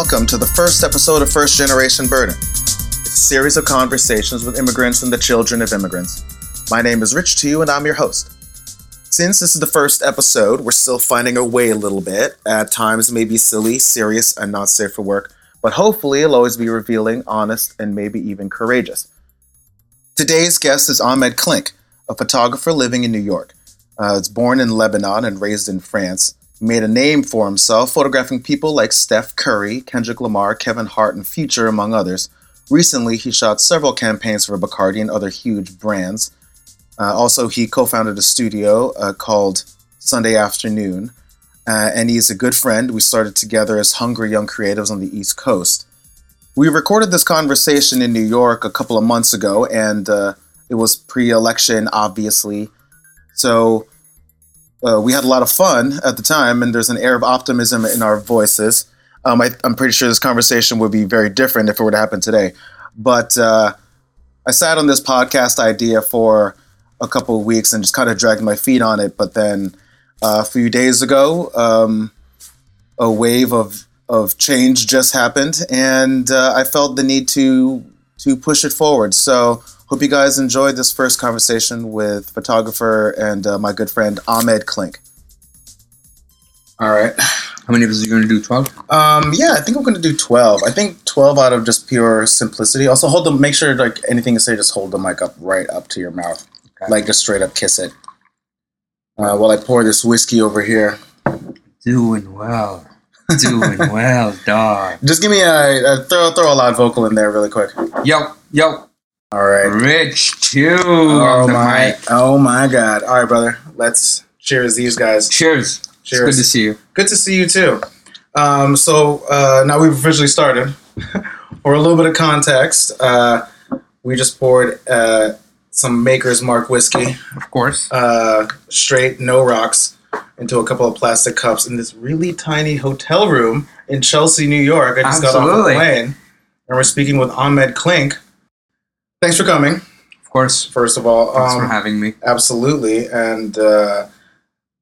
Welcome to the first episode of First Generation Burden. It's a series of conversations with immigrants and the children of immigrants. My name is Rich Tu, and I'm your host. Since this is the first episode, we're still finding our way a little bit. At times, maybe silly, serious, and not safe for work, but hopefully, it'll always be revealing, honest, and maybe even courageous. Today's guest is Ahmed Klink, a photographer living in New York. Uh, was born in Lebanon and raised in France. Made a name for himself photographing people like Steph Curry, Kendrick Lamar, Kevin Hart, and Future, among others. Recently, he shot several campaigns for Bacardi and other huge brands. Uh, also, he co founded a studio uh, called Sunday Afternoon, uh, and he's a good friend. We started together as Hungry Young Creatives on the East Coast. We recorded this conversation in New York a couple of months ago, and uh, it was pre election, obviously. So uh, we had a lot of fun at the time, and there's an air of optimism in our voices. Um, I, am pretty sure this conversation would be very different if it were to happen today. But uh, I sat on this podcast idea for a couple of weeks and just kind of dragged my feet on it. But then uh, a few days ago, um, a wave of of change just happened, and uh, I felt the need to to push it forward. So hope you guys enjoyed this first conversation with photographer and uh, my good friend Ahmed Klink. All right. How many of us are you going to do? Twelve. Um, yeah, I think I'm going to do twelve. I think twelve out of just pure simplicity. Also, hold them. Make sure like anything you say, just hold the mic up right up to your mouth, okay. like just straight up kiss it. Uh, while I pour this whiskey over here. Doing well. Doing well, dog. Just give me a, a, throw throw a loud vocal in there really quick. Yo, yo. All right. Rich Tu. Oh my mic. oh my god. All right, brother. Let's cheers these guys. Cheers. Cheers. It's good to see you. Good to see you too. Um, so uh, now we've officially started. For a little bit of context, uh, we just poured uh, some Maker's Mark whiskey. Of course. Uh, straight, no rocks into a couple of plastic cups in this really tiny hotel room in Chelsea, New York. I just Absolutely. got off the plane, and we're speaking with Ahmed Klink. Thanks for coming. Of course. First of all, thanks um, for having me. Absolutely, and uh,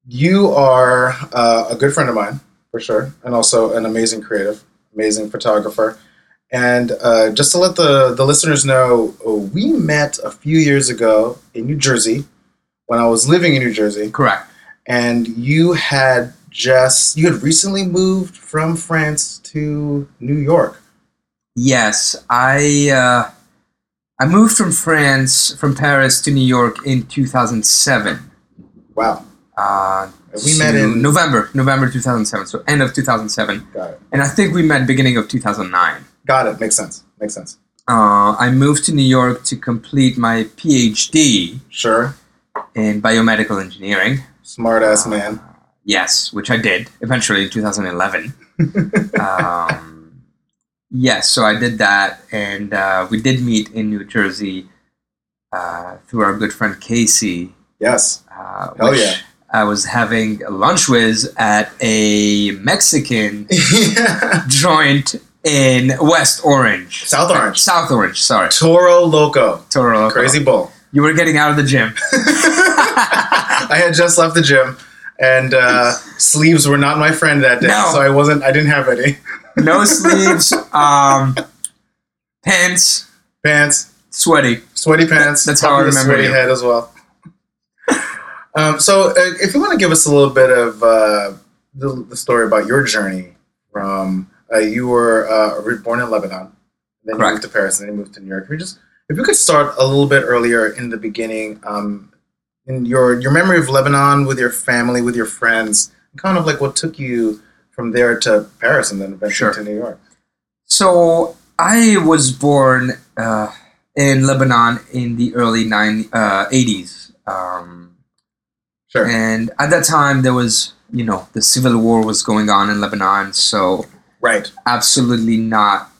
you are uh, a good friend of mine for sure, and also an amazing creative, amazing photographer. And uh, just to let the, the listeners know, we met a few years ago in New Jersey when I was living in New Jersey. Correct and you had just you had recently moved from France to New York. Yes, I uh, I moved from France from Paris to New York in 2007. Wow. Uh, we met in November, November 2007, so end of 2007. Got it. And I think we met beginning of 2009. Got it. Makes sense. Makes sense. Uh, I moved to New York to complete my PhD. Sure. In biomedical engineering. Smart ass uh, man. Yes, which I did eventually in 2011. um, yes, so I did that, and uh, we did meet in New Jersey uh, through our good friend Casey. Yes. Uh, Hell yeah. I was having lunch with at a Mexican yeah. joint in West Orange. South Orange. South Orange, sorry. Toro Loco. Toro Loco. Crazy Bull. You were getting out of the gym. I had just left the gym, and uh, sleeves were not my friend that day, no. so I wasn't. I didn't have any. no sleeves. Um, pants. Pants. Sweaty. Sweaty pants. That's how I remember sweaty you. head as well. Um, so, uh, if you want to give us a little bit of uh, the, the, story about your journey from uh, you were uh, born in Lebanon, then Correct. you moved to Paris, and then you moved to New York. If we just if we could start a little bit earlier in the beginning, um, in your your memory of Lebanon with your family, with your friends, kind of like what took you from there to Paris and then eventually sure. to New York. So I was born uh, in Lebanon in the early nine, uh, 80s. Um, sure. And at that time, there was, you know, the civil war was going on in Lebanon. So, right. Absolutely not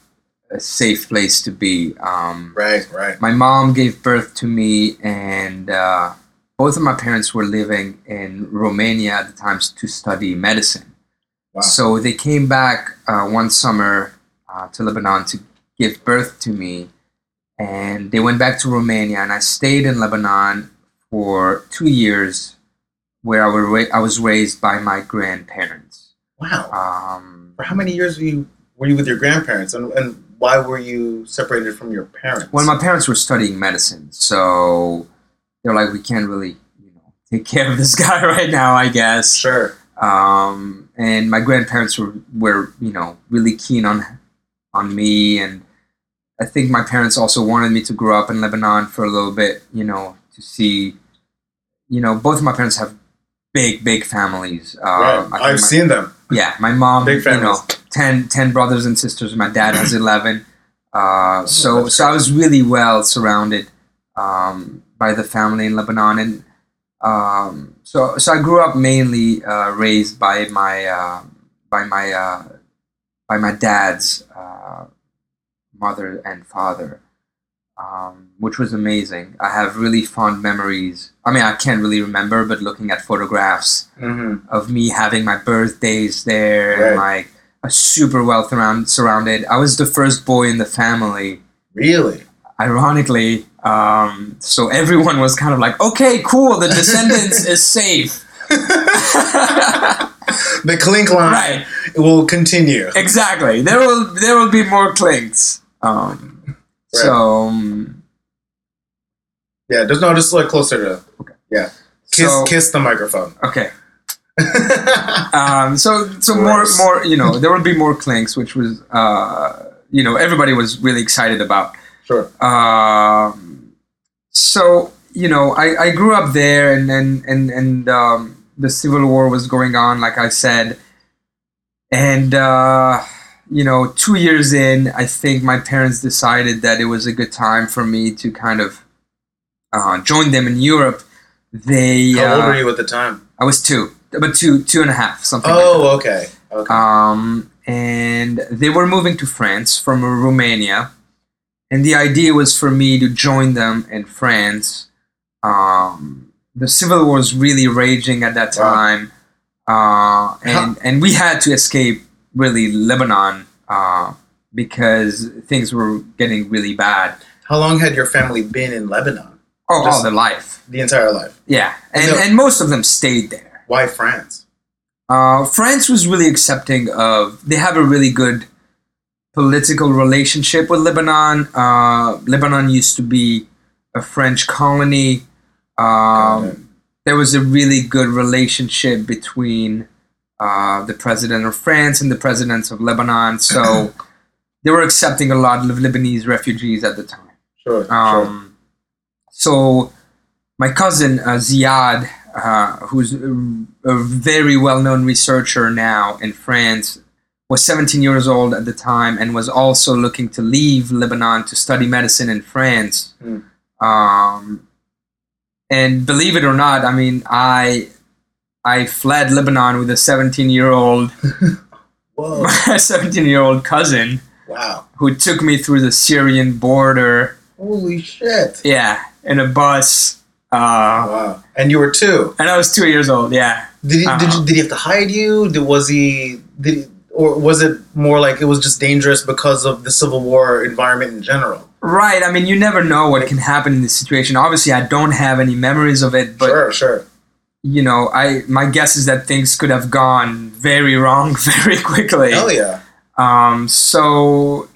a safe place to be. Um, right, right. My mom gave birth to me, and uh, both of my parents were living in Romania at the time to study medicine. Wow. So they came back uh, one summer uh, to Lebanon to give birth to me, and they went back to Romania, and I stayed in Lebanon for two years, where I, I was raised by my grandparents. Wow. Um, for how many years were you were you with your grandparents, and, and why were you separated from your parents? Well, my parents were studying medicine, so they're like, we can't really, you know, take care of this guy right now. I guess. sure. Um, and my grandparents were were you know really keen on on me, and I think my parents also wanted me to grow up in Lebanon for a little bit. You know, to see, you know, both of my parents have big big families. Uh, right. I've my- seen them. Yeah, my mom, Big you know, families. 10, 10 brothers and sisters. My dad has 11. Uh, so, Oh, so I was really well surrounded um, by the family in Lebanon. And um, so, so I grew up mainly uh, raised by my, uh, by my, uh, by my dad's uh, mother and father. Um, which was amazing. I have really fond memories. I mean, I can't really remember, but looking at photographs, Mm-hmm. of me having my birthdays there and like a super well surround, surrounded. I was the first boy in the family, Really? ironically. Um, so everyone was kind of like, okay, cool, the descendants is safe. The Klink line right, will continue. exactly. There will there will be more Klinks. Um, So um, Yeah, just no, just like closer to. Okay. Yeah. Kiss, So- kiss the microphone. okay. Um, so so more more you know there would be more Klinks, which was uh, you know everybody was really excited about. sure. Um, so you know, I, I grew up there, and and and and um, the Civil War was going on, like I said, and uh, you know, two years in, I think my parents decided that it was a good time for me to kind of uh, join them in Europe. They, How old uh, were you at the time? I was two, but two, two and a half, something. like that. Oh, okay. Okay. Um, and they were moving to France from Romania. And the idea was for me to join them in France. Um, the civil war was really raging at that Wow. time. Uh, and, and we had to escape really Lebanon uh, because things were getting really bad. How long had your family been in Lebanon? Oh, Just- all their life. The entire life. Yeah. And, No. and most of them stayed there. Why France? Uh, France was really accepting of. They have a really good political relationship with Lebanon. Uh, Lebanon used to be a French colony. Um, there was a really good relationship between uh, the president of France and the presidents of Lebanon. So they were accepting a lot of Lebanese refugees at the time. Sure. sure. Um, So my cousin uh, Ziad, uh, who's a, very well-known researcher now in France, was 17 years old at the time and was also looking to leave Lebanon to study medicine in France. Hmm. Um, and believe it or not, I mean, I I fled Lebanon with a 17-year-old Whoa. 17-year-old cousin wow. who took me through the Syrian border. Holy shit. Yeah, in a bus. Uh, Wow. And you were two. and I was two years old. Yeah. Did he, did, Uh-huh. you, did he have to hide you? Did, was he did he, or was it more like it was just dangerous because of the Civil War environment in general? Right. I mean, you never know what can happen in this situation. Obviously, I don't have any memories of it, but sure, sure. You know, I my guess is that things could have gone very wrong very quickly. Hell yeah. Um, so,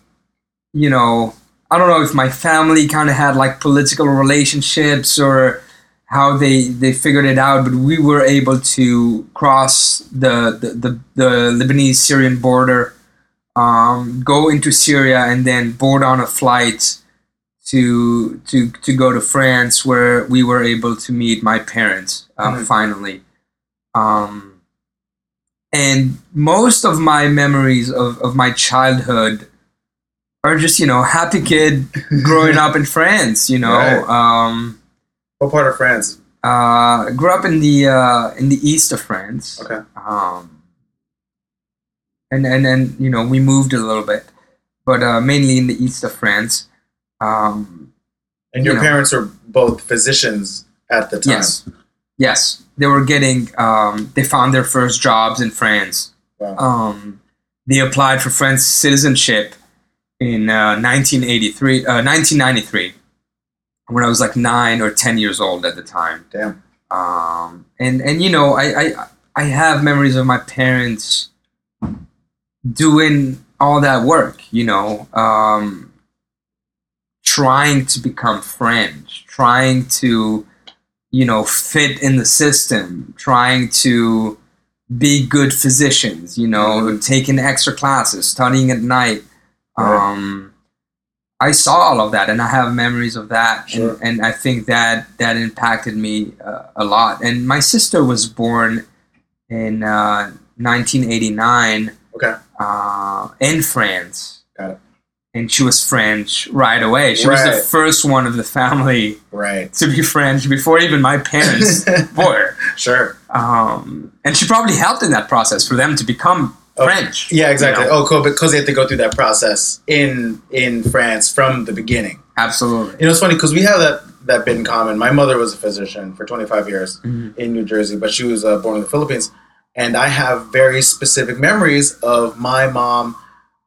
you know, I don't know if my family kind of had like political relationships or how they they figured it out, but we were able to cross the the, the, the Lebanese Syrian border, um, go into Syria, and then board on a flight to to to go to France, where we were able to meet my parents uh, Mhm. finally. Um, and most of my memories of, of my childhood are just you know happy kid growing up in France. You know, Right. um, What part of France? uh, grew up in the uh, in the east of France. Okay. Um, and and and you know we moved a little bit, but uh, mainly in the east of France. Um, And your You know. parents were both physicians at the time. yes, yes, they were getting. Um, they found their first jobs in France. Wow. Um, they applied for French citizenship in uh, 1983, uh, 1993, when I was like nine or ten years old at the time. Damn. um, and and you know I, I I have memories of my parents doing all that work, you know, um, trying to become French, trying to, you know, fit in the system, trying to be good physicians, you know, Mm-hmm. taking extra classes, studying at night. Right. Um, I saw all of that, and I have memories of that, Sure. and, and I think that that impacted me uh, a lot. And my sister was born in uh, 1989 Okay. uh, in France. Got it. And she was French right away. She was the first one of the family Right. to be French before even my parents were. Sure. Um, and she probably helped in that process for them to become Oh, French. Yeah, exactly. you know? Oh, cool. Because they had to go through that process in in France from the beginning. Absolutely. You know, it's funny because we have that that bit in common. My mother was a physician for 25 years Mhm. in New Jersey, but she was uh, born in the Philippines, and I have very specific memories of my mom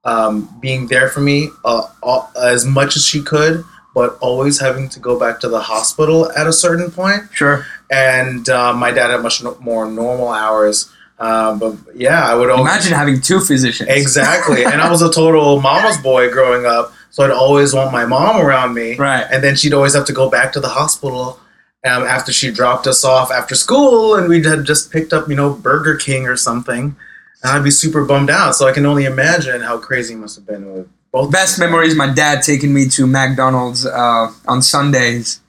um, being there for me uh, all, as much as she could, but always having to go back to the hospital at a certain point. Sure. And uh, my dad had much no- more normal hours. Uh, but yeah, I would always Imagine having two physicians. Exactly. and I was a total mama's boy growing up, so I'd always want my mom around me. Right. And then she'd always have to go back to the hospital um, after she dropped us off after school, and we had just picked up, you know, Burger King or something. And I'd be super bummed out. So I can only imagine how crazy it must have been with both. Best memories my dad taking me to McDonald's uh, on Sundays.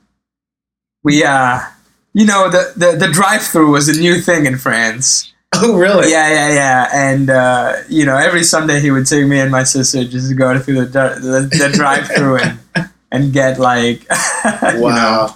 We, uh, you know, the, the, the drive through was a new thing in France. Oh, really? Yeah, yeah, yeah. And, uh, you know, every Sunday he would take me and my sister just to go through the, the, the drive through and, and get, like, you Wow. know,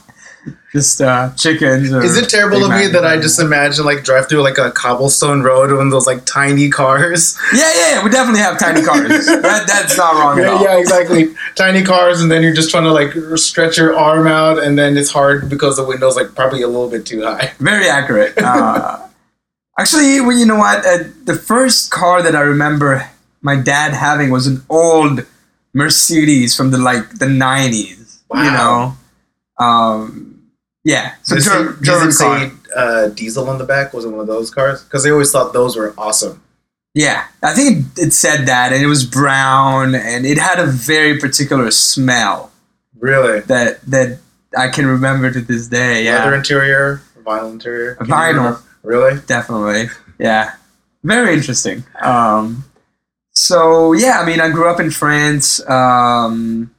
just uh, chickens. Is it terrible of me that I just imagine like drive through like a cobblestone road with those like tiny cars? Yeah, yeah, yeah. We definitely have tiny cars. that, that's not wrong at Yeah, all. yeah, exactly. Tiny cars, and then you're just trying to like stretch your arm out, and then it's hard because the window's like probably a little bit too high. Very accurate. Uh, actually, well, you know what? Uh, the first car that I remember my dad having was an old Mercedes from the like the nineties. Wow. You know, um, yeah. So Does it Ger- say- does it say uh, diesel on the back? Was it one of those cars? Because they always thought those were awesome. Yeah, I think it, it said that, and it was brown, and it had a very particular smell Really, that that I can remember to this day. Yeah, leather interior, vinyl interior, Can Vinyl. Really? definitely yeah very interesting um so yeah i mean i grew up in france um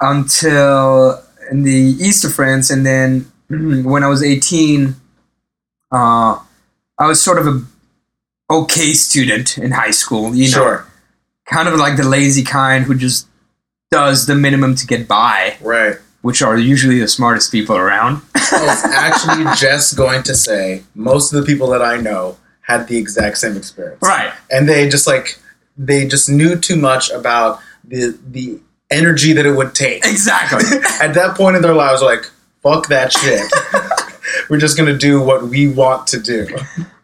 until in the east of france and then when i was 18 uh i was sort of a okay student in high school you know Sure. kind of like the lazy kind who just does the minimum to get by Right. which are usually the smartest people around I was actually just going to say most of the people that I know had the exact same experience. right and they just like they just knew too much about the the energy that it would take. exactly At that point in their lives, like fuck that shit. We're just gonna do what we want to do.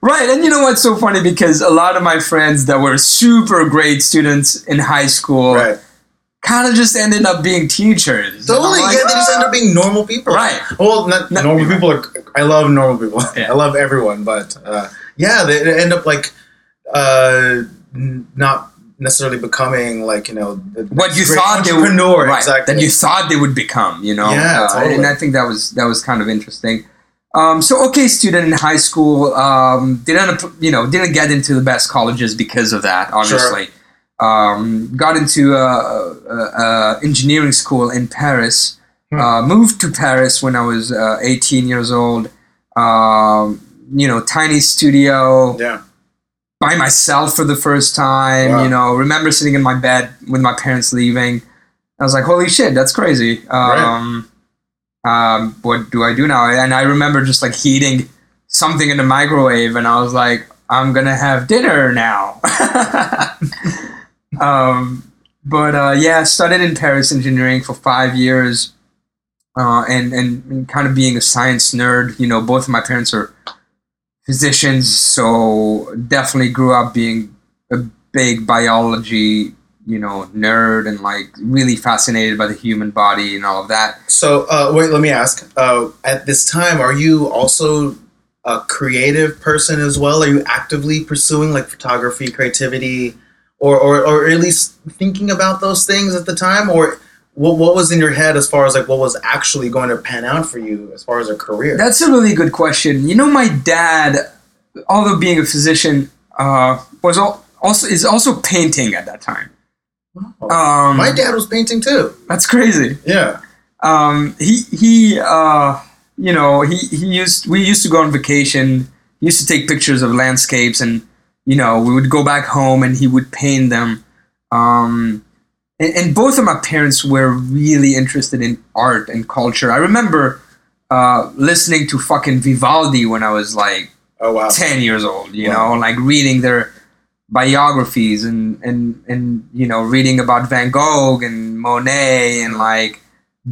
Right, and you know what's so funny because a lot of my friends that were super great students in high school Right. kind of just ended up being teachers. Totally. like, yeah, they just "Ah." end up being normal people. Right. Well, not No, normal people are. I love normal people. Yeah. I love everyone, but uh, yeah, they, they end up like uh, not necessarily becoming like you know the what you thought they would entrepreneur. right, exactly. that you thought they would become, you know. Yeah, Uh, totally. And I think that was that was kind of interesting. Um, so okay, student in high school um, didn't you know didn't get into the best colleges because of that. Obviously, um, got into uh, uh, uh, engineering school in Paris. Hmm. Uh, moved to Paris when I was uh, 18 years old. Um, you know, tiny studio yeah. By myself for the first time. Wow. You know, remember sitting in my bed with my parents leaving. I was like, "Holy shit, that's crazy." Um, um, what do I do now? And I remember just like heating something in the microwave, and I was like, "I'm gonna have dinner now." um, but uh, yeah, studied in Paris engineering for five years, uh, and, and and kind of being a science nerd. You know, both of my parents are physicians, so definitely grew up being a big biology, you know, nerd and like really fascinated by the human body and all of that. So uh, wait, let me ask. Uh, at this time, are you also a creative person as well? Are you actively pursuing like photography, creativity, or, or or at least thinking about those things at the time, or what what was in your head as far as like what was actually going to pan out for you as far as a career? That's a really good question. You know, my dad, although being a physician, uh, was al- also is also painting at that time. Um, My dad was painting too. That's crazy. Yeah. Um, he he, uh, you know, he he used we used to go on vacation. He used to take pictures of landscapes, and you know, we would go back home, and he would paint them. Um, and, and both of my parents were really interested in art and culture. I remember uh, listening to fucking Vivaldi when I was like Oh wow. 10 years old you Wow. know like reading their biographies and and and you know reading about van gogh and monet and like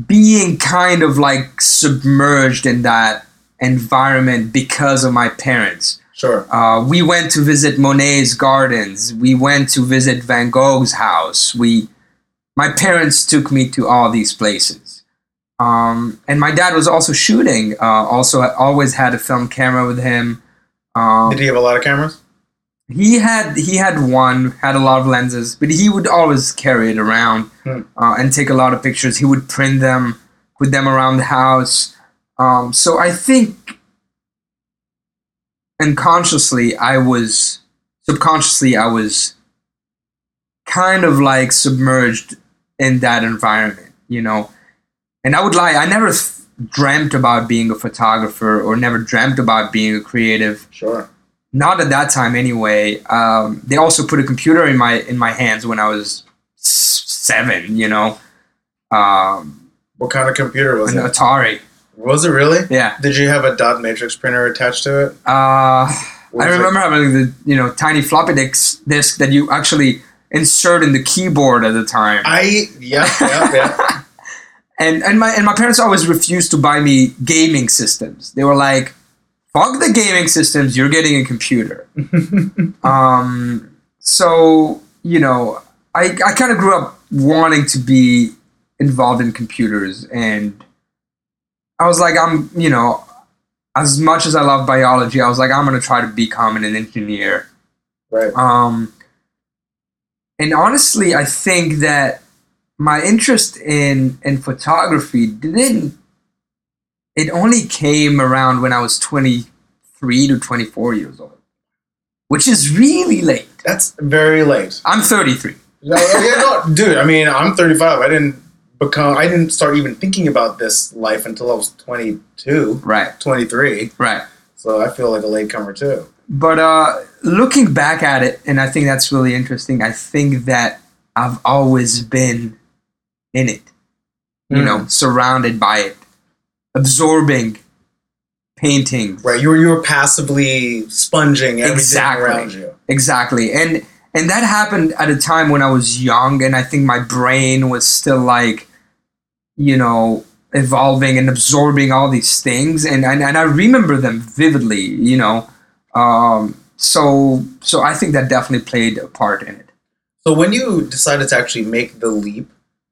being kind of like submerged in that environment because of my parents Sure. uh, we went to visit monet's gardens we went to visit van gogh's house we my parents took me to all these places um, and my dad was also shooting uh, also always had a film camera with him um, Did he have a lot of cameras? he had he had one had a lot of lenses but he would always carry it around Hmm. uh, and take a lot of pictures he would print them put them around the house um, so i think unconsciously i was subconsciously i was kind of like submerged in that environment you know and i would lie i never th- dreamt about being a photographer or never dreamt about being a creative Sure. not at that time anyway. Um, they also put a computer in my in my hands when I was seven. You know, um, What kind of computer was an it? Atari. Was it really? Yeah. Did you have a dot matrix printer attached to it? Uh, I was it- remember having the you know tiny floppy disc that you actually insert in the keyboard at the time. I yeah yeah yeah. and and my and my parents always refused to buy me gaming systems. They were like, "Fuck the gaming systems. You're getting a computer." um, so you know, I I kind of grew up wanting to be involved in computers, and I was like, I'm you know, as much as I love biology, I was like, I'm gonna try to become an engineer. right. Um, and honestly, I think that my interest in in photography didn't. It only came around when I was twenty three to twenty four years old, which is really late. That's very late. I'm thirty three. No, yeah, no, dude. I mean, I'm 35. I didn't become. I didn't start even thinking about this life until I was 22, Right, 23. right. So I feel like a latecomer too. But uh, looking back at it, and I think that's really interesting. I think that I've always been in it. You Mm. know, surrounded by it, absorbing, painting, Right. You were you were passively sponging everything Exactly. around you. exactly, and and that happened at a time when I was young, and I think my brain was still like, you know, evolving and absorbing all these things, and and, and I remember them vividly. You know, um, so so I think that definitely played a part in it. So when you decided to actually make the leap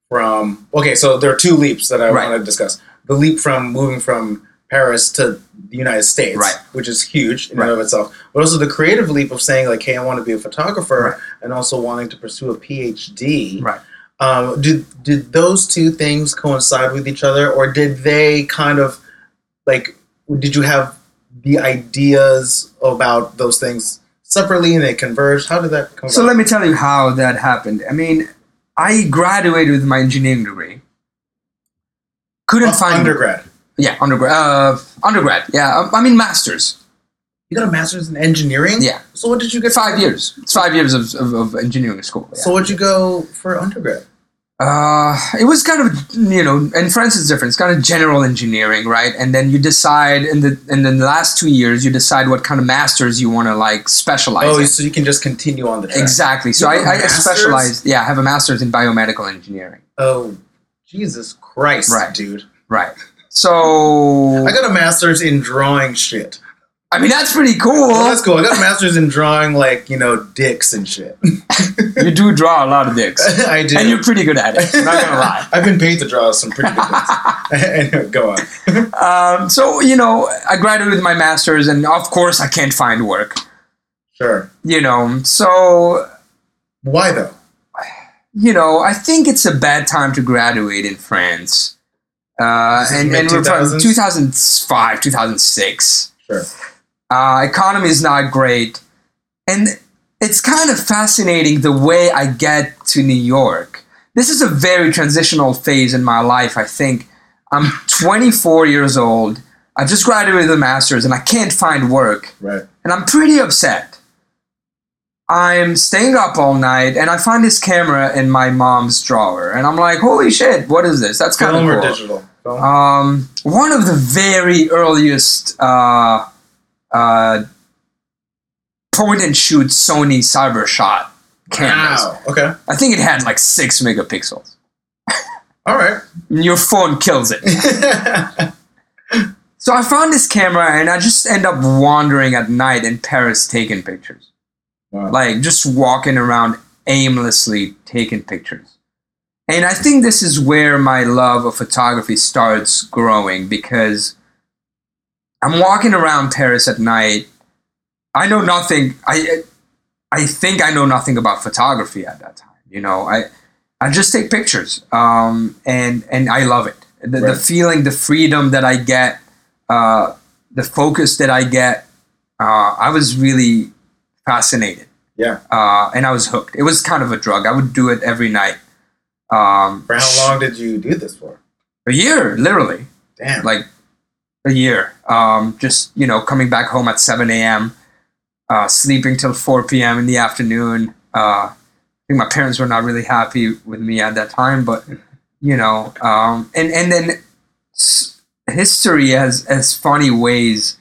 from okay, so there are two leaps that I Right. want to discuss. The leap from moving from Paris to the United States, Right. which is huge in Right. and of itself, but also the creative leap of saying like, "Hey, I want to be a photographer," and also wanting to pursue a PhD. Right. Um, did did those two things coincide with each other, or did they kind of like? Did you have the ideas about those things separately and they converged? How did that come? So about? let me tell you how that happened. I mean, I graduated with my engineering degree. Couldn't Uh, find undergrad. Yeah, undergrad. Uh, undergrad. Yeah, um, I mean masters. You got a master's in engineering. Yeah, So what did you get? five years. It's five years of, of, of engineering school. yeah. So what'd you go for undergrad? Uh, it was kind of you know, in France it's different. It's kind of general engineering, right? And then you decide in the in the last two years you decide what kind of masters you want to like specialize. Oh, in. so you can just continue on the track. exactly. So You I, I specialized. Yeah, I have a master's in biomedical engineering. Oh, Jesus Christ, Right. dude! Right. So I got a master's in drawing shit. I mean that's pretty cool. Well, that's cool. I got a master's in drawing like you know dicks and shit. you do draw a lot of dicks, I do. and you're pretty good at it. I'm not gonna lie. I've been paid to draw some pretty good anyway, go on. Um, so you know, I graduated with my master's, and of course, I can't find work. Sure. You know, so Why though? You know, I think it's a bad time to graduate in France. Uh, and, and we're from 2005, 2006. Sure. Uh, economy is not great. And it's kind of fascinating the way I get to New York. This is a very transitional phase in my life, I think. I'm 24 years old. I just graduated with a master's and I can't find work. Right. And I'm pretty upset. I'm staying up all night and I find this camera in my mom's drawer. And I'm like, holy shit, what is this? That's kind Film of or cool. digital? Film? Um, one of the very earliest uh, uh, point and shoot Sony CyberShot cameras. wow. Okay. I think it had like six megapixels. All right. Your phone kills it. So I found this camera and I just end up wandering at night in Paris taking pictures. Wow. Like just walking around aimlessly taking pictures. And I think this is where my love of photography starts growing because I'm walking around Paris at night. I know nothing. I I think I know nothing about photography at that time. You know, I I just take pictures, um, and and I love it. The, the feeling, the freedom that I get, uh, the focus that I get. Uh, I was really fascinated, yeah. uh, and I was hooked. It was kind of a drug. I would do it every night. Um, For how long did you do this for? A year, literally Damn. like a year. Um, just you know, coming back home at seven a.m., uh, sleeping till four p.m. in the afternoon. Uh, I think my parents were not really happy with me at that time, but you know, um, and and then history has has funny ways.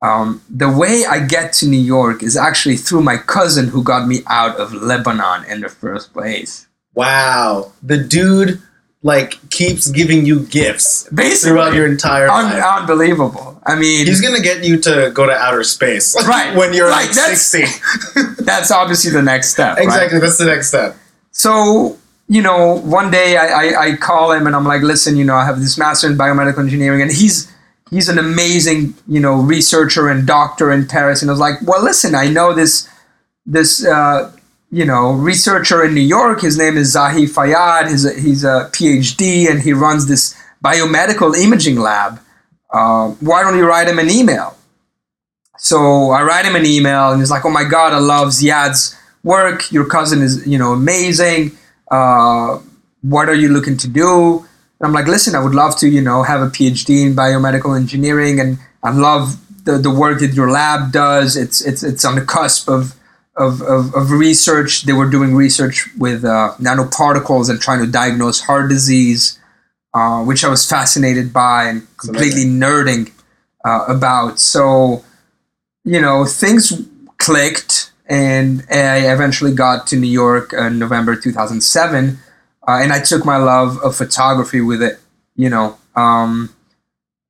Um, the way I get to New York is actually through my cousin who got me out of Lebanon in the first place. wow. The dude like keeps giving you gifts Basically, throughout your entire Un- life. unbelievable. I mean, He's gonna get you to go to outer space, Right. when you're Right, like that's- that's obviously the next step. right? exactly. That's the next step. So, you know, one day I, I, I call him and I'm like, listen, you know, I have this master in biomedical engineering and he's he's an amazing, you know, researcher and doctor in Paris. And I was like, well, listen, I know this this uh, you know researcher in New York. His name is Zahi Fayad. He's a, he's a PhD and he runs this biomedical imaging lab. Uh, why don't you write him an email? So I write him an email and he's like, oh my god, I love Ziad's work. Your cousin is you know amazing. Uh, what are you looking to do? And I'm like, listen, I would love to, you know, have a PhD in biomedical engineering, and I love the, the work that your lab does. It's it's it's on the cusp of of, of, of research. They were doing research with uh, nanoparticles and trying to diagnose heart disease, uh, which I was fascinated by and completely nerding uh, about. So, you know, things clicked, and I eventually got to New York in November 2007 uh, and I took my love of photography with it. You know, um,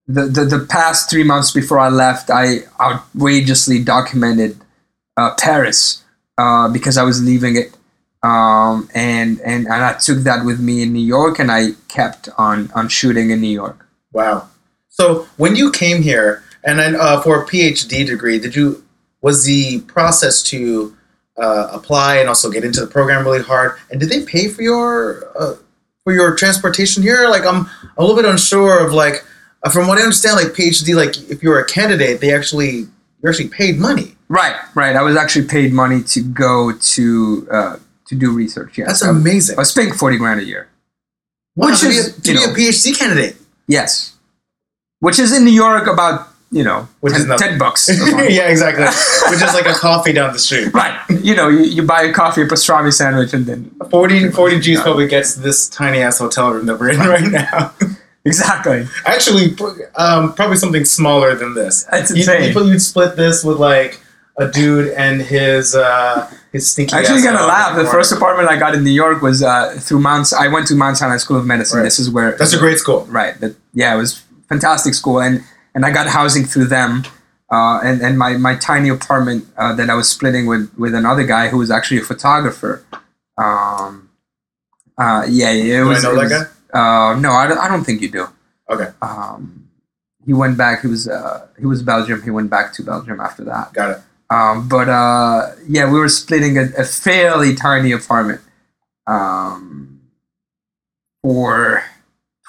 the, the the past three months before I left, I outrageously documented uh, Paris uh, because I was leaving it, um, and and and I took that with me in New York, and I kept on on shooting in New York. Wow. So when you came here, and then uh, for a PhD degree, did you was the process to uh, apply and also get into the program really hard? And did they pay for your uh, for your transportation here? Like I'm a little bit unsure of like uh, from what I understand, like PhD, like if you're a candidate, they actually you actually paid money. Right, right. I was actually paid money to go to uh, to do research. Yeah, That's I, amazing. I was paying forty grand a year. Wow, which to is, be, a, to you be a PhD candidate. Yes, which is in New York about you know Which 10, nothing. 10 bucks. yeah, exactly. Which is like a coffee down the street. Right. You know, you, you buy a coffee, a pastrami sandwich, and then 40, 40 G's probably gets this tiny ass hotel room that we're in right now. Exactly. Actually, um, probably something smaller than this. That's insane. you, you'd split this with like a dude and his uh, his stinky. Actually, gonna laugh. The first apartment I got in New York was uh, through Mount. I went to Mount Sinai School of Medicine. Right. This is where That's a great school. right. That yeah, it was fantastic school, and and I got housing through them. Uh, and and my, my tiny apartment uh, that I was splitting with with another guy who was actually a photographer. Um, uh, yeah, it Do I know it that was- Uh, no, I don't, I don't think you do. Okay, Um, he went back. He was uh, he was Belgium. He went back to Belgium after that. got it. Um, but uh, yeah, we were splitting a, a fairly tiny apartment um, for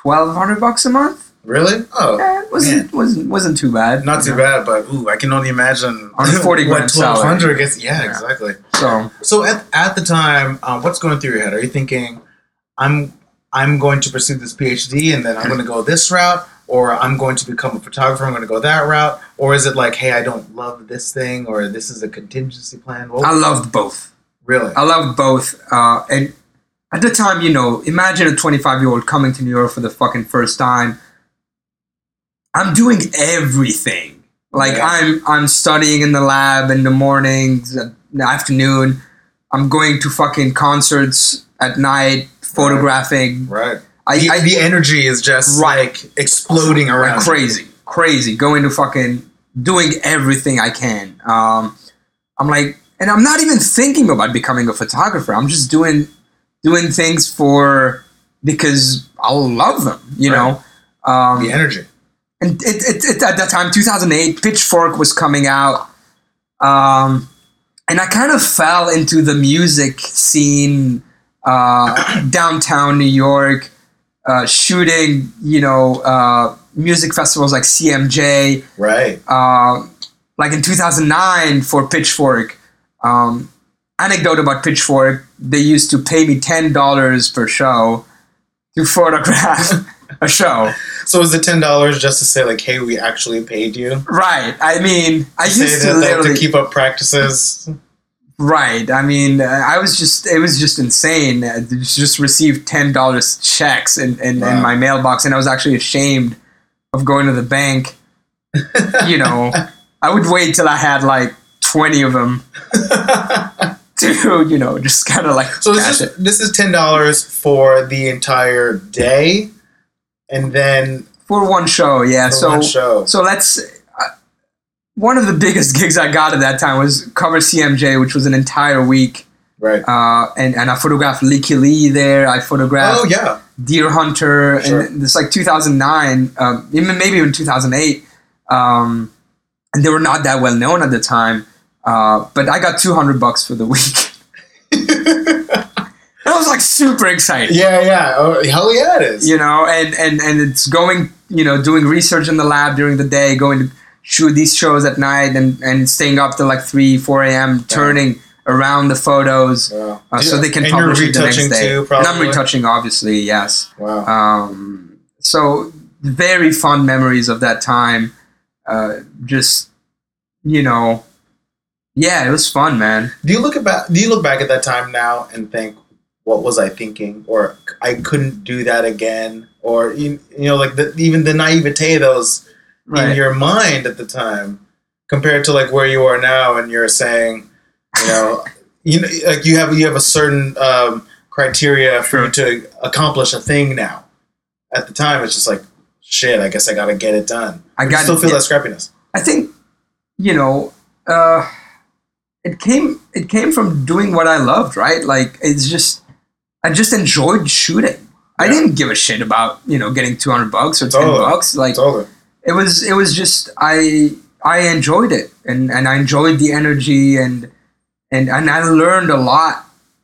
twelve hundred bucks a month. Really? Oh, Eh, it wasn't wasn't wasn't too bad. not too know. bad, but ooh, I can only imagine On 40 grand salary. twelve hundred gets. Yeah, Yeah. exactly. So So at, at the time, um, what's going through your head? Are you thinking, I'm I'm going to pursue this PhD and then I'm going to go this route, or I'm going to become a photographer? I'm going to go that route, or is it like, hey, I don't love this thing, or this is a contingency plan? What- I loved both. really. I loved both. Uh, and at the time, you know, imagine a 25 year old coming to New York for the fucking first time. I'm doing everything. Like Yeah. I'm I'm studying in the lab in the mornings, in the afternoon. I'm going to fucking concerts at night, photographing. Right. I, the, I the energy is just Right. like exploding around. like you. crazy, crazy, going to fucking doing everything I can. Um, I'm like, and I'm not even thinking about becoming a photographer. I'm just doing doing things for because I love them, you know. Um, The energy. and it, it, it, at that time 2008 pitchfork was coming out um, and i kind of fell into the music scene uh, downtown new york uh, shooting you know uh, music festivals like cmj Right. uh, like in 2009 for pitchfork um, anecdote about pitchfork they used to pay me $10 per show to photograph a show So is the ten dollars just to say like, hey, we actually paid you? Right. I mean, I used to that, like, to keep up practices. Right. I mean, uh, I was just. It was just insane. Uh, to just received ten dollars checks in, in, Wow. in my mailbox, and I was actually ashamed of going to the bank. you know, I would wait till I had like twenty of them to, you know, just kind of like So this is this is ten dollars for the entire day, and then for one show. Yeah. so one show. So let's. One of the biggest gigs I got at that time was cover CMJ, which was an entire week. right. uh, and and I photographed Lykke Li there. I photographed oh yeah. Deerhunter, Sure. and it's like 2009, um, even maybe even 2008. Um, and they were not that well known at the time, uh, but I got 200 bucks for the week. I was like super excited, Yeah, yeah. Oh, hell yeah, it is. you know. And and and it's going, you know, doing research in the lab during the day, going to shoot these shows at night, and and staying up till like three, 4 a.m. turning around the photos Wow. uh, so they can and publish it the next day. too, and. I'm retouching, obviously, yes. Wow. Um, so very fond memories of that time. Uh, just you know, yeah, it was fun, man. do you look about? Do you look back at that time now and think, what was I thinking? Or I couldn't do that again? Or you, you know, like the, even the naivete of those in your mind at the time, compared to like where you are now, and you're saying, you know, you know, like you have you have a certain um, criteria for you to accomplish a thing now. At the time, it's just like, shit. I guess I got to get it done. I got still feel yeah, that scrappiness. I think you know, uh, it came it came from doing what I loved, right? Like it's just I just enjoyed shooting. I didn't give a shit about you know getting 200 bucks or 10 Totally. bucks. Like Totally. It was it was just I I enjoyed it and and I enjoyed the energy and and and I learned a lot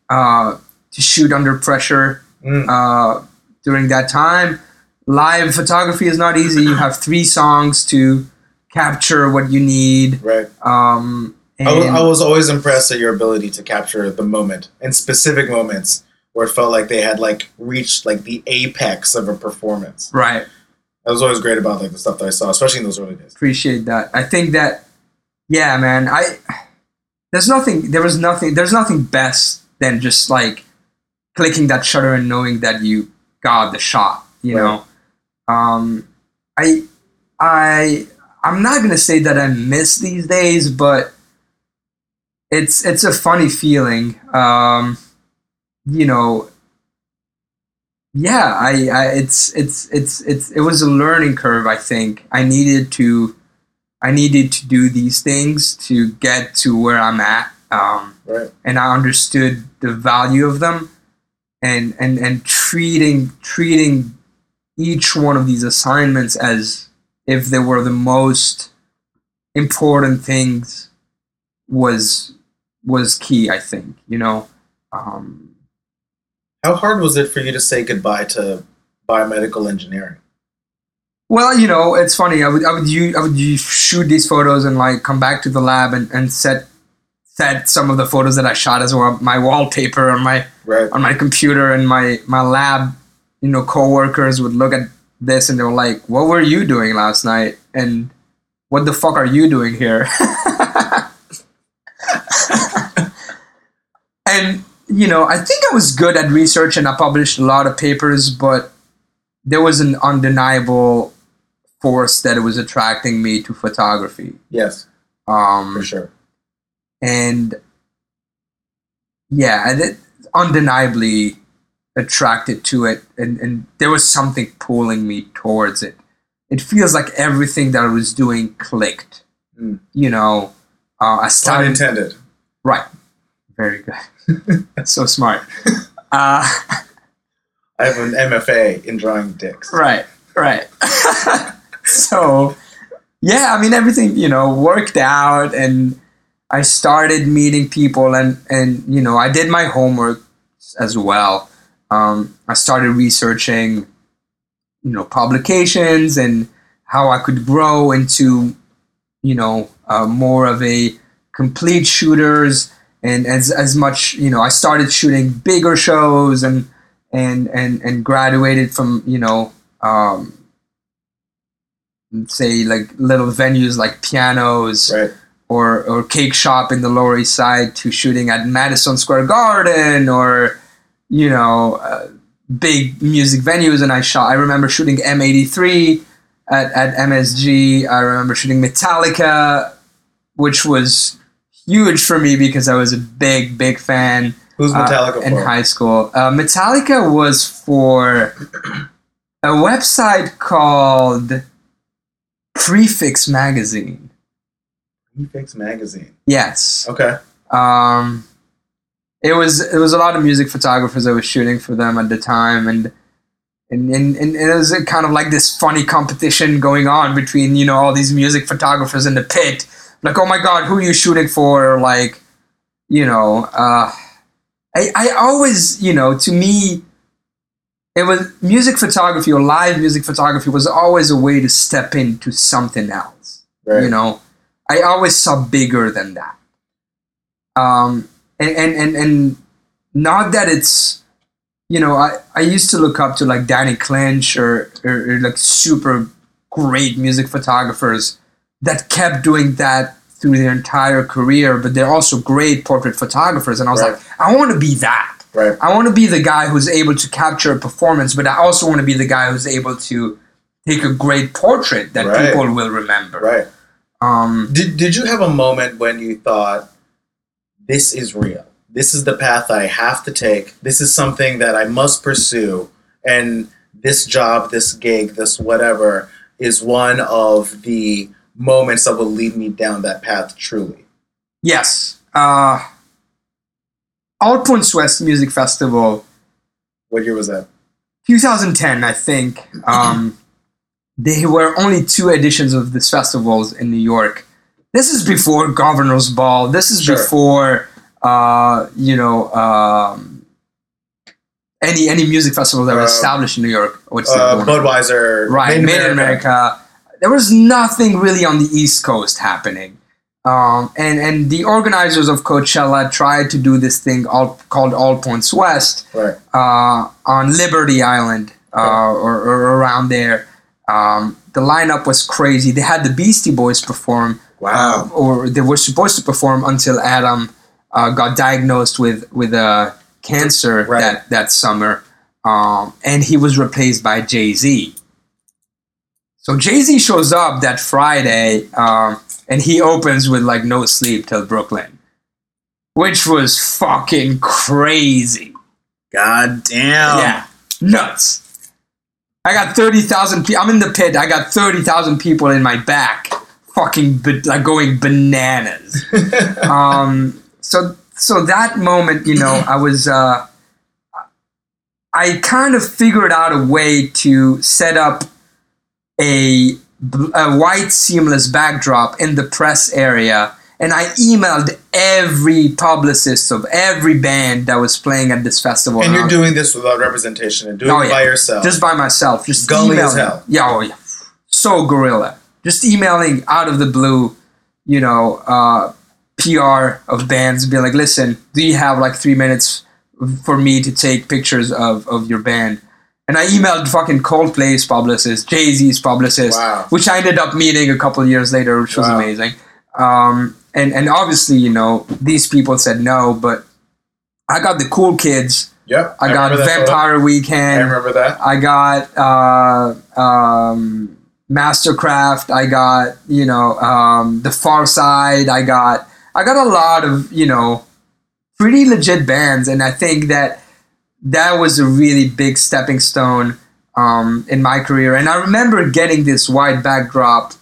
uh, to shoot under pressure Mm. uh, during that time. Live photography is not easy. You have three songs to capture what you need. Right. Um, and I I was always impressed at your ability to capture the moment and specific moments where it felt like they had like reached like the apex of a performance. right. That was always great about like the stuff that I saw, especially in those early days. appreciate that. I think that, yeah, man. I there's nothing. There was nothing. There's nothing best than just like clicking that shutter and knowing that you got the shot. You Right. know, um, I, I, I'm not gonna say that I miss these days, but it's it's a funny feeling. Um, you know. Yeah, I, I, it's, it's, it's, it's, it was a learning curve. I think I needed to, I needed to do these things to get to where I'm at. Um, Right. and I understood the value of them and and and treating treating each one of these assignments as if they were the most important things was was key. I think you know. Um, How hard was it for you to say goodbye to biomedical engineering? well, you know, it's funny. I would I would use, I would use, shoot these photos and like come back to the lab and, and set set some of the photos that I shot as well my wallpaper on my Right. on my computer and my my lab you know coworkers would look at this and they were like what were you doing last night and what the fuck are you doing here and you know i think i was good at research and i published a lot of papers but there was an undeniable force that was attracting me to photography Yes, um for sure. and yeah, and it undeniably attracted to it, and, and there was something pulling me towards it. It feels like everything that I was doing clicked. Mm. You know, uh, I started Unintended. right. Very good. so smart. Uh, I have an MFA in drawing dicks. right, right. so, yeah, I mean, everything, you know, worked out and I started meeting people and, and, you know, I did my homework as well. Um, I started researching, you know, publications and how I could grow into, you know, uh, more of a complete shooters and as, as much, you know, I started shooting bigger shows and, and, and, and graduated from, you know, um, say like little venues like pianos Right. or or cake shop in the Lower East Side to shooting at Madison Square Garden or you know uh, big music venues. And I shot. I remember shooting M83 at at MSG. I remember shooting Metallica, which was huge for me because I was a big big fan Who's uh, Metallica in for? high school. Uh, Metallica was for a website called Prefix Magazine. Prefix magazine. Yes. Okay. Um, it was it was a lot of music photographers I was shooting for them at the time, and and and, and it was a kind of like this funny competition going on between you know all these music photographers in the pit. Like, oh my god, who are you shooting for? Like, you know, uh, I I always you know to me. It was music photography or live music photography was always a way to step into something else Right. you know i always saw bigger than that um and and and, and not that it's you know I, I used to look up to like danny clinch or, or, or like super great music photographers that kept doing that through their entire career but they're also great portrait photographers and i was Right. like i want to be that Right. I want to be the guy who's able to capture a performance, but I also want to be the guy who's able to take a great portrait that Right. people will remember. Right. Um, Did Did you have a moment when you thought, "This is real. This is the path I have to take. This is something that I must pursue, and this job, this gig, this whatever is one of the moments that will lead me down that path truly." yes. Uh, All West Music Festival, What year was that? 2010, I think. Um, there were only two editions of this festivals in New York. This is before Governor's Ball. This is Sure. before, uh, you know, um, any any music festival that was Um, established in New York. What's Uh. Budweiser, right made in america there was nothing really on the east coast happening um, and and the organizers of coachella tried to do this thing all, called all points west Right. uh, on liberty island uh, or, or around there um, the lineup was crazy they had the beastie boys perform Wow. or they were supposed to perform until adam uh, got diagnosed with with a cancer Right. that that summer um, and he was replaced by jay-z so jay-z shows up that friday um, and he opens with like no sleep till brooklyn which was fucking crazy. God damn. yeah. Nuts. I got 30000 people i'm in the pit. I got 30000 people in my back fucking ba- like going bananas. Um, so so that moment, you know, I was uh, I kind of figured out a way to set up a, a white seamless backdrop in the press area and I emailed every publicist of every band that was playing at this festival. And you're I- doing this without representation and doing Oh, it yeah. by yourself. just by myself, just Gully as emailing. hell. Yeah, oh yeah, so guerrilla. Just emailing out of the blue, you know, uh, PR of bands, being like, listen, do you have like three minutes for me to take pictures of of your band? And I emailed fucking Coldplay's publicist, Jay Z's publicist, Wow. which I ended up meeting a couple years later, which was Wow. amazing. Um, and and obviously, you know, these people said no, but I got the cool kids. yep. I, got that photo. Vampire I Weekend. remember that. I got uh, um, MSTRKRFT. I got you know um, the Pharcyde. I got I got a lot of you know pretty legit bands, and I think that that was a really big stepping stone um, in my career. And I remember getting this white backdrop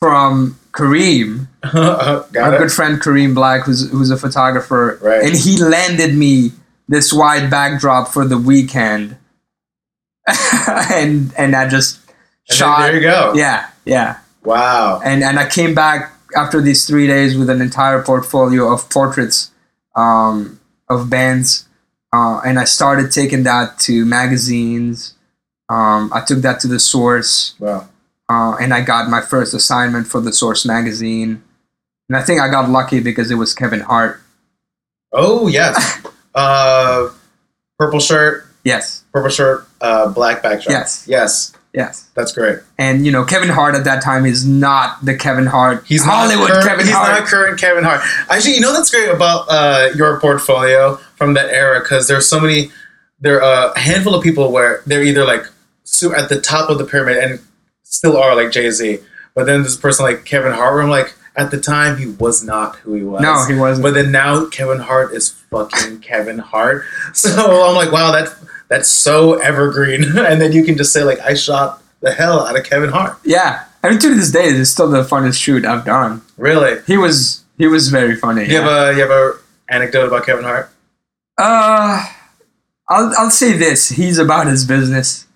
from Kareem, got our it. good friend Kareem Black, who's who's a photographer, Right. and he landed me this wide backdrop for the weekend, and and I just And shot. there you go. Yeah, yeah, Wow. and and I came back after these three days with an entire portfolio of portraits um, of bands, uh, and I started taking that to magazines. Um, I took that to the Source Wow. uh, and I got my first assignment for the Source magazine. And I think I got lucky because it was Kevin Hart. Oh yes. uh, purple shirt, Yes, purple shirt, uh, black backdrop. Yes. Yes. yes. That's great. And you know, Kevin Hart at that time is not the Kevin Hart. He's Hollywood not current, Kevin he's Hart. not current Kevin Hart. Actually, you know that's great about uh, your portfolio from that era because there's so many. There are a handful of people where they're either like at the top of the pyramid and still are like Jay Z, but then this person like Kevin Hart. Where I'm like, at the time he was not who he was. no, he wasn't. But then now Kevin Hart is fucking Kevin Hart. So I'm like, wow, that that's so evergreen. and then you can just say like, I shot the hell out of Kevin Hart. yeah, I mean, to this day, it's still the funnest shoot I've done. Really? He was he was very funny. You have a you have a anecdote about Kevin Hart? Uh, I'll I'll say this: he's about his business.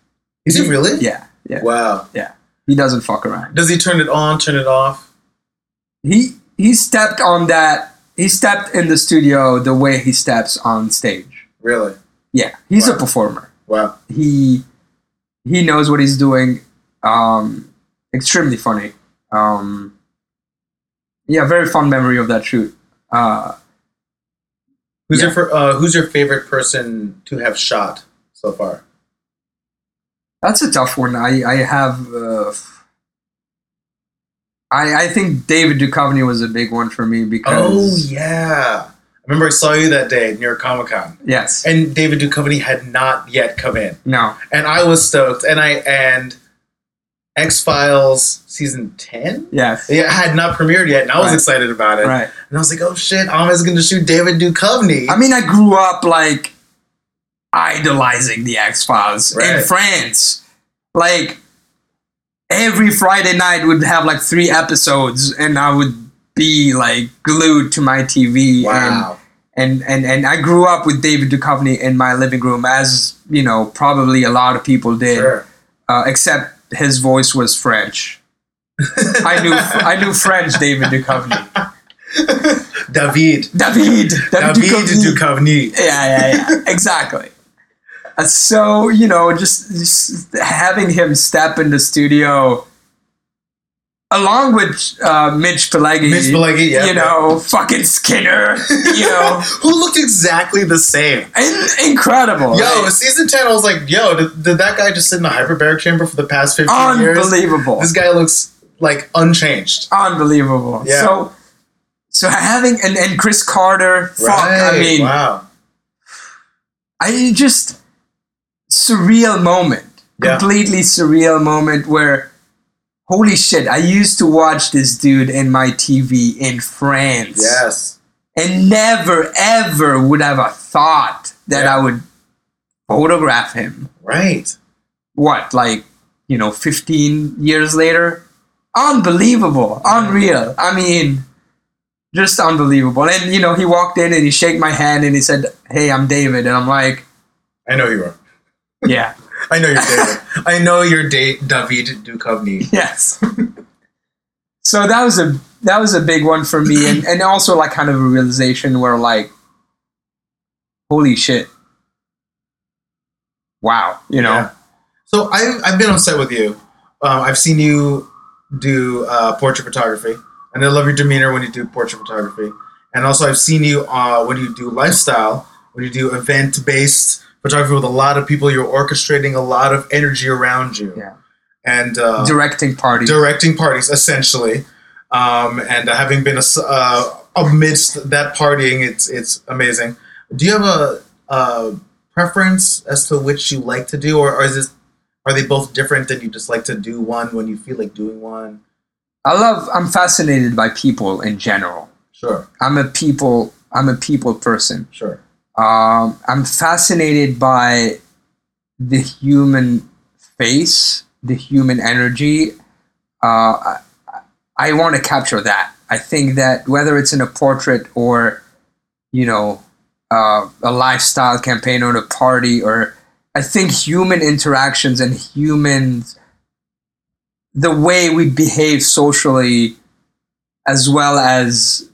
Is he really? Yeah, yeah, Wow. yeah. He doesn't fuck around. Does he turn it on, turn it off? he he stepped on that he stepped in the studio the way he steps on stage Really? yeah he's Wow. a performer Wow. he he knows what he's doing um extremely funny um yeah very fun memory of that shoot uh Who's Yeah. your uh, Who's your favorite person to have shot so far? that's a tough one i i have uh I, I think David Duchovny was a big one for me because. Oh yeah. I remember I saw you that day near Comic Con, yes and David Duchovny had not yet come in, no and I was stoked. And I and X Files season ten. yes Yeah, had not premiered yet, and I was Right. excited about it. right And I was like, "Oh shit, Alma's going to shoot David Duchovny." I mean, I grew up like idolizing the X Files in France. Like every Friday night would have like three episodes, and I would be like glued to my TV. wow. And, and and and I grew up with David Duchovny in my living room, as you know, probably a lot of people did. Sure. Uh, except his voice was French. I knew I knew French David Duchovny. David. David. David Duchovny. Duchovny. yeah, yeah, yeah, exactly. Uh, So you know, just, just having him step in the studio, along with uh, Mitch Pileggi, Mitch Pileggi, yeah. you know, fucking Skinner, you know, Who looked exactly the same. in- incredible, Yo, right? season 10, I was like, yo, did, did that guy just sit in a hyperbaric chamber for the past 15 years? unbelievable, This guy looks like unchanged. unbelievable. Yeah. So, so having and, and Chris Carter, fuck, I mean, wow. I just surreal moment, Yeah. completely surreal moment where holy shit, I used to watch this dude in my TV in France. Yes. And never ever would have a thought that Yeah. I would photograph him. Right. What, like, you know, 15 years later? Unbelievable. Unreal. I mean, just unbelievable. And, you know, he walked in and he shook my hand and he said, Hey, I'm David. And I'm like, I know you are. Yeah. I know you're David. I know you're da- David Duchovny. Yes. so that was a that was a big one for me, and and also like kind of a realization where like, holy shit, wow, you know, Yeah. So I, I've been on set with you. Um, I've seen you do uh, portrait photography, and I love your demeanor when you do portrait photography. And also, I've seen you uh, when you do lifestyle, when you do event-based photography with a lot of people. You're orchestrating a lot of energy around you, Yeah. and uh, directing parties. directing parties essentially. Um, and having been uh, amidst that partying, it's it's amazing. Do you have a, a preference as to which you like to do, or, or is this are they both different and you just like to do one when you feel like doing one? I love. I'm fascinated by people in general. Sure, I'm a people. I'm a people person. sure, Um, I'm fascinated by the human face, the human energy. Uh, I, I want to capture that. I think that whether it's in a portrait or, you know, uh, a lifestyle campaign or a party, or I think human interactions and humans, the way we behave socially, as well as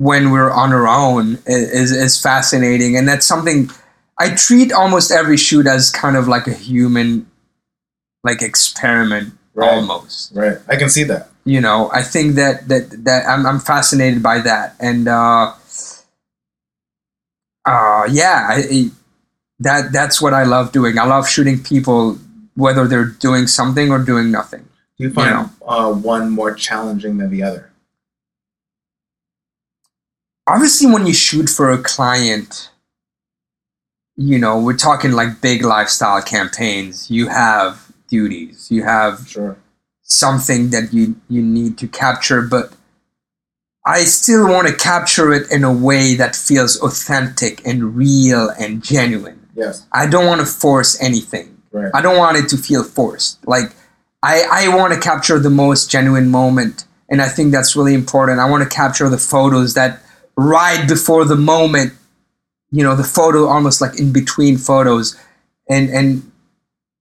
when we're on our own is, is fascinating and that's something i treat almost every shoot as kind of like a human like experiment Right. almost right. I can see that. you know i think that that that i'm, I'm fascinated by that and uh uh yeah I, I- that that's what i love doing i love shooting people whether they're doing something or doing nothing Do you find Yeah. uh, one more challenging than the other? Obviously when you shoot for a client you know we're talking like big lifestyle campaigns you have duties you have Sure, something that you you need to capture but i still want to capture it in a way that feels authentic and real and genuine. Yes, i don't want to force anything. Right, I don't want it to feel forced. Like I, I want to capture the most genuine moment, and I think that's really important. I want to capture the photos that right before the moment, you know, the photo almost like in between photos, and and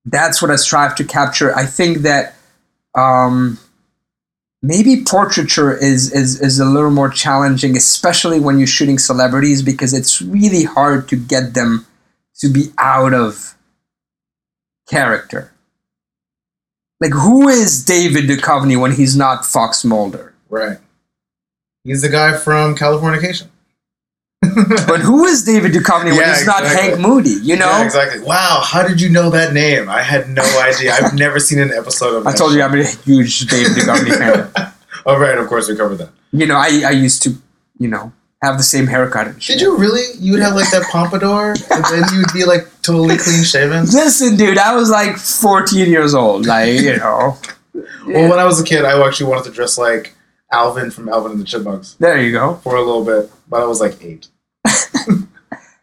that's what I strive to capture. I think that um, maybe portraiture is, is is a little more challenging, especially when you're shooting celebrities, because it's really hard to get them to be out of character. Like, who is David Duchovny when he's not Fox Mulder? right. He's the guy from Californication. But who is David Duchovny when Yeah, he's not. Hank Moody? You know, Yeah, exactly. Wow, how did you know that name? I had no idea. I've never seen an episode of. I told you. I'm a huge David Duchovny fan. Oh right, of course we covered that. You know, I, I used to, you know, have the same haircut and shit. Did you really? You would have like that pompadour, and then you'd be like totally clean shaven. Listen, dude, I was like 14 years old. Like, you know, Well, when I was a kid, I actually wanted to dress like Alvin from Alvin and the Chipmunks there you go. for a little bit, but I was like eight.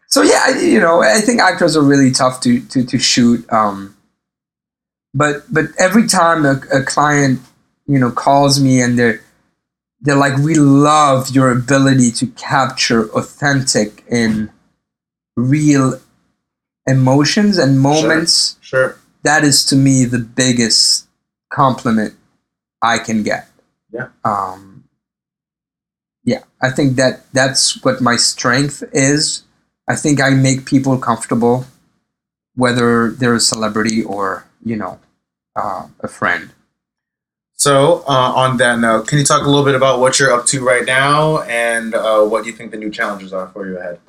So yeah, you know, I think actors are really tough to to, to shoot. Um, but but every time a, a client you know calls me and they're they're like, we love your ability to capture authentic and real emotions and moments. Sure. That is to me the biggest compliment I can get. Yeah. Um, yeah, I think that that's what my strength is. I think I make people comfortable, whether they're a celebrity or you know uh, a friend. So, uh, on that note, can you talk a little bit about what you're up to right now and uh, what you think the new challenges are for you ahead?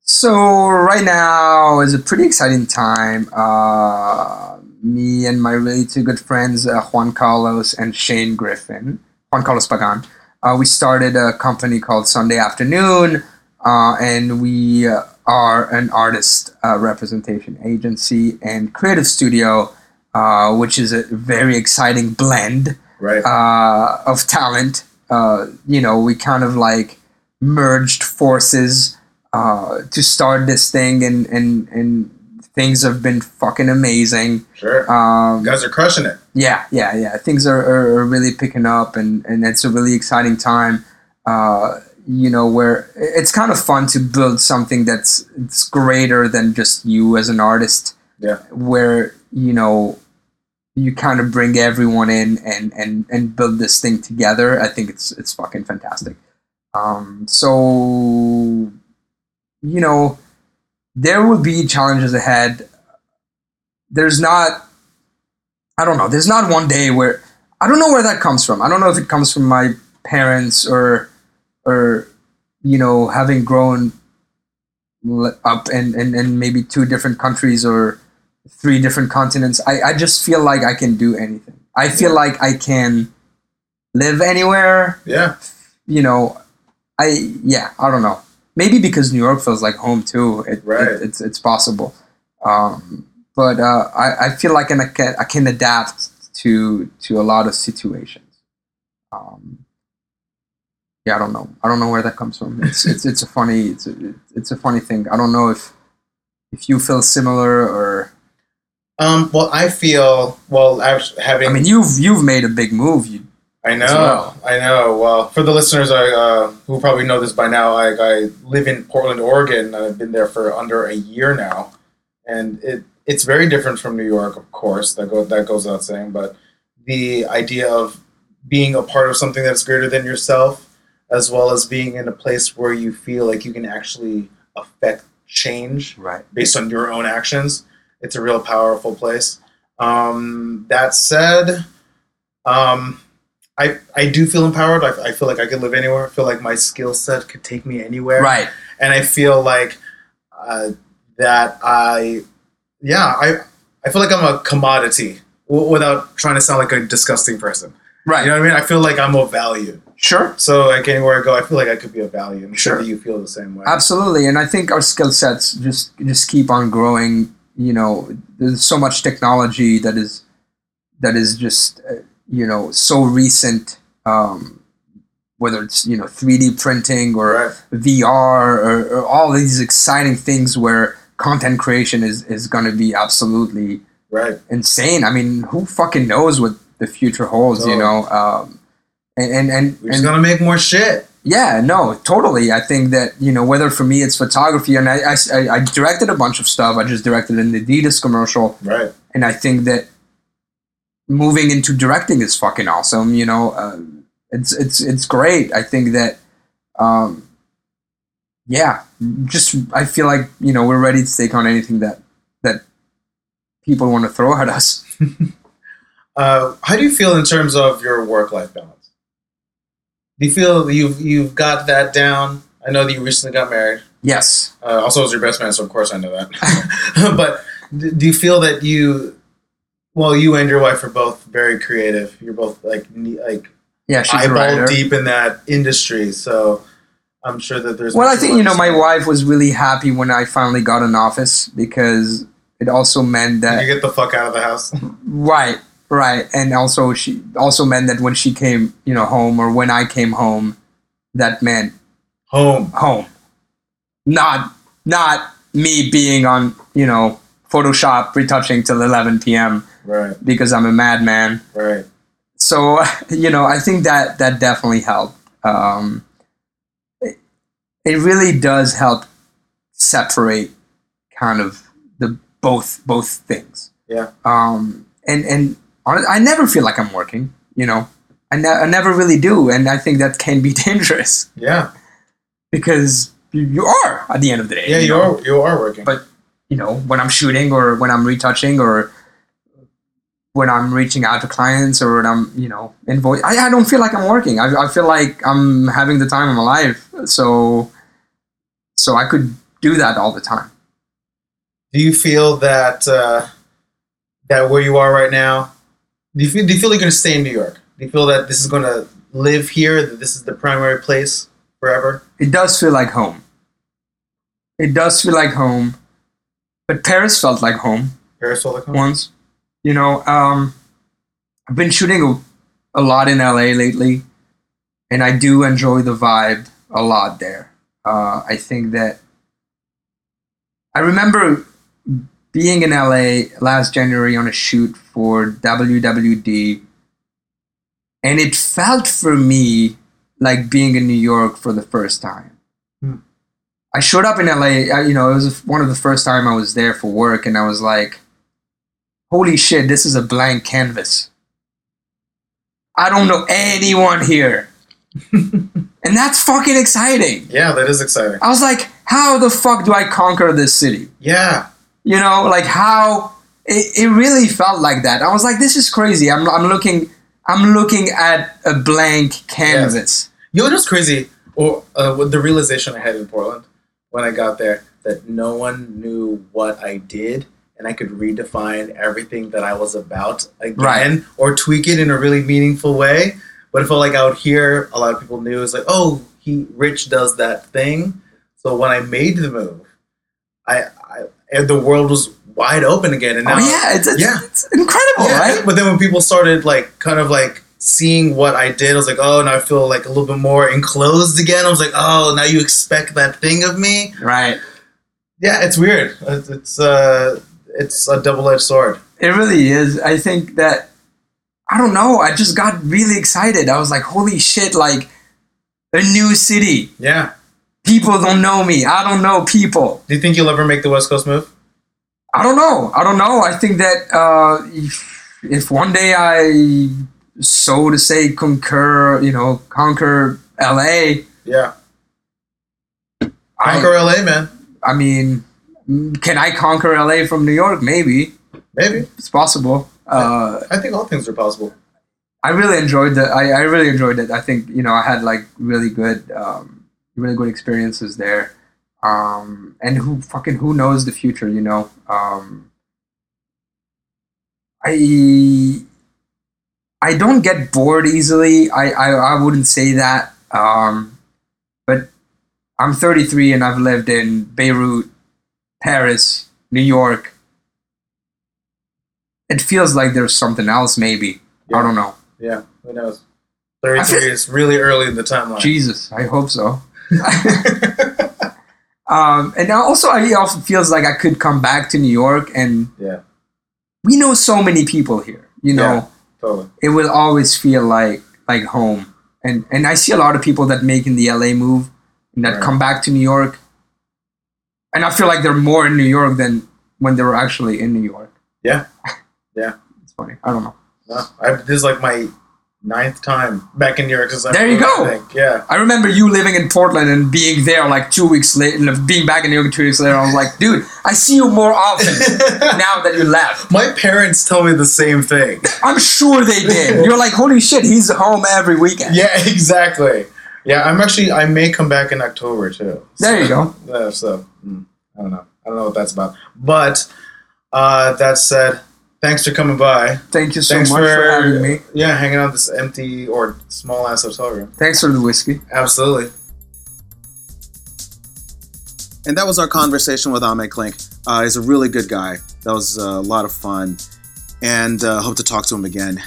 So right now is a pretty exciting time. Uh, me and my really two good friends, uh, Juan Carlos and Shane Griffin, Juan Carlos Pagan, uh, we started a company called Sunday Afternoon, uh, and we uh, are an artist uh, representation agency and creative studio, uh, which is a very exciting blend Right. uh, of talent. Uh, you know, we kind of like merged forces uh, to start this thing, and and and things have been fucking amazing. sure. Um, you guys are crushing it. yeah, yeah, yeah. Things are, are, are really picking up, and and it's a really exciting time. Uh, you know, where it's kind of fun to build something that's it's greater than just you as an artist. Yeah. Where you know you kind of bring everyone in and and and build this thing together. I think it's it's fucking fantastic. Um, so you know, there will be challenges ahead. There's not, I don't know. There's not one day where I don't know where that comes from. I don't know if it comes from my parents or or you know having grown up in, in, in maybe two different countries or three different continents. I, I just feel like I can do anything. I feel like I can live anywhere. Yeah. You know, I yeah, I don't know. Maybe because New York feels like home too. It, Right. it- it's it's possible. Um, but uh, I, I feel like I can I can adapt to to a lot of situations. Um, yeah, I don't know. I don't know where that comes from. It's it's it's a funny it's a, it's a funny thing. I don't know if if you feel similar or Um, well, I feel well. I was having. I mean you've you've made a big move. You I know, well. I know. Well, for the listeners, I uh, who probably know this by now, I, I live in Portland, Oregon. I've been there for under a year now, and it it's very different from New York, of course. That go that goes without saying. But the idea of being a part of something that's greater than yourself, as well as being in a place where you feel like you can actually affect change right. based on your own actions. It's a real powerful place. Um, that said, um, I I do feel empowered. I, I feel like I could live anywhere. I feel like my skill set could take me anywhere. Right. And I feel like uh, that I, yeah, I I feel like I'm a commodity w- without trying to sound like a disgusting person. Right. You know what I mean? I feel like I'm of value. Sure. So like anywhere I go, I feel like I could be of value. I'm sure Sure. that you feel the same way. Absolutely, and I think our skill sets just just keep on growing. You know, there's so much technology that is that is just uh, you know so recent. Um, whether it's you know 3D printing or Right. VR or, or all these exciting things where content creation is is going to be absolutely Right. insane. I mean, who fucking knows what the future holds? You know, um, and and and, We're and gonna make more shit. yeah, no, totally. I think that you know whether for me it's photography, and I, I, I directed a bunch of stuff. I just directed an Adidas commercial, Right. and I think that moving into directing is fucking awesome. You know, uh, it's it's it's great. I think that, um, yeah, just I feel like you know we're ready to take on anything that that people want to throw at us. Uh, how do you feel in terms of your work-life balance? Do you feel you've you've got that down? I know that you recently got married. Yes, Uh, also, was your best man, so of course I know that. but do you feel that you, well, you and your wife are both very creative. You're both like like yeah, she's a eyeball writer. deep in that industry. So I'm sure that there's. Well, I think you know my wife was really happy when I finally got an office because it also meant that You get the fuck out of the house. right, right, and also she also meant that when she came, you know, home or when I came home, that meant Home. home, not not me being on you know Photoshop retouching till 11 p.m. Right. because I'm a madman. Right. so you know i think that that definitely helped um, it, it really does help separate kind of the both both things Yeah. um, and and i never feel like i'm working you know I, ne- I never really do and i think that can be dangerous Yeah. because you, you are at the end of the day Yeah. You know? are. You are working. But- you know when i'm shooting or when i'm retouching or when i'm reaching out to clients or when i'm you know invoice I, I don't feel like i'm working I, I feel like i'm having the time of my life so so i could do that all the time Do you feel that uh, that where you are right now? Do you feel do you feel like you're gonna stay in New York? Do you feel that this is gonna live here? That this is the primary place forever? it does feel like home it does feel like home but paris felt like home Paris will come. once. You know, um, I've been shooting a, a lot in LA lately, and I do enjoy the vibe a lot there. Uh, I think that I remember being in LA last January on a shoot for WWD, and it felt for me like being in New York for the first time. Hmm. I showed up in LA, I, you know, it was one of the first time I was there for work, and I was like, holy shit, this is a blank canvas. I don't know anyone here. and that's fucking exciting. Yeah, that is exciting. I was like, how the fuck do I conquer this city? Yeah. You know, like how it, it really felt like that. I was like, this is crazy. I'm, I'm looking I'm looking at a blank canvas. You know what's crazy? Or uh, with the realization I had in Portland when I got there that no one knew what I did and I could redefine everything that I was about again Right. or tweak it in a really meaningful way. But it felt like out here, a lot of people knew it's like, oh, he Rich does that thing. So when I made the move, I, I and the world was wide open again. And now, Oh yeah, it's, it's, Yeah. it's incredible, yeah, right? But then when people started like kind of like seeing what I did, I was like, oh, now I feel like a little bit more enclosed again. I was like, oh, now you expect that thing of me. Right. Yeah, it's weird. It's it's, uh, it's a double edged sword. It really is. I think that I don't know. I just got really excited. I was like, holy shit! Like a new city. Yeah. People don't know me. I don't know people. Do you think you'll ever make the West Coast move? I don't know. I don't know. I think that uh, if, if one day I, so to say, concur, you know, conquer LA, Yeah. I, Conquer LA, man. I mean, can I conquer LA from New York? Maybe Maybe. it's possible. Uh, I think all things are possible. I really enjoyed that. I, I really enjoyed it. I think you know I had like really good, um, really good experiences there. Um, and who fucking who knows the future? You know. Um, I I don't get bored easily. I I, I wouldn't say that. Um, but I'm 33 and I've lived in Beirut, Paris, New York. It feels like there's something else. Maybe I don't know. Yeah. Who knows? 33 is really early in the timeline. Jesus, I hope so. Um, and now also, I also feels like I could come back to New York, and yeah. we know so many people here. You know, Yeah. Totally. it will always feel like like home. And and I see a lot of people that making the LA move and that Right. come back to New York, and I feel like they're more in New York than when they were actually in New York. Yeah. Yeah. it's funny. I don't know. No, I, this is like my ninth time back in New York. Since I There you go. I. Yeah. I remember you living in Portland and being there like two weeks later, and being back in New York two weeks later. I was like, dude, I see you more often now that you left. My parents tell me the same thing. I'm sure they did. You're like, holy shit, he's home every weekend. Yeah, exactly. Yeah, I'm actually. I may come back in October too. There you go. Yeah, so mm, I don't know. I don't know what that's about. But uh, that said, thanks for coming by. Thank you so Thanks much for, having me. Yeah, hanging out in this empty or small ass hotel room. Thanks for the whiskey. Absolutely. And that was our conversation with Ahmed Klink. Uh, he's a really good guy. That was uh, a lot of fun. And uh, hope to talk to him again,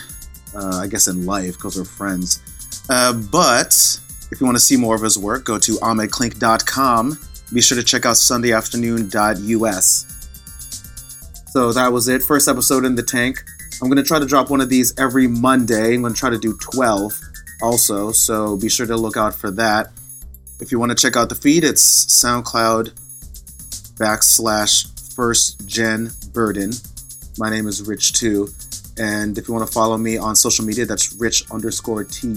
uh, I guess in life because we're friends. Uh, but if you want to see more of his work, go to ahmedklink.com. Be sure to check out sundayafternoon.us. So that was it. First episode in the tank. I'm going to try to drop one of these every Monday. I'm going to try to do 12 also. So be sure to look out for that. If you want to check out the feed, it's SoundCloud backslash first gen burden. My name is Rich Tu. And if you want to follow me on social media, that's rich underscore tu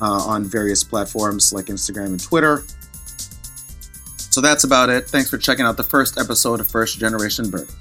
uh, on various platforms like Instagram and Twitter. So that's about it. Thanks for checking out the first episode of First Generation Burden.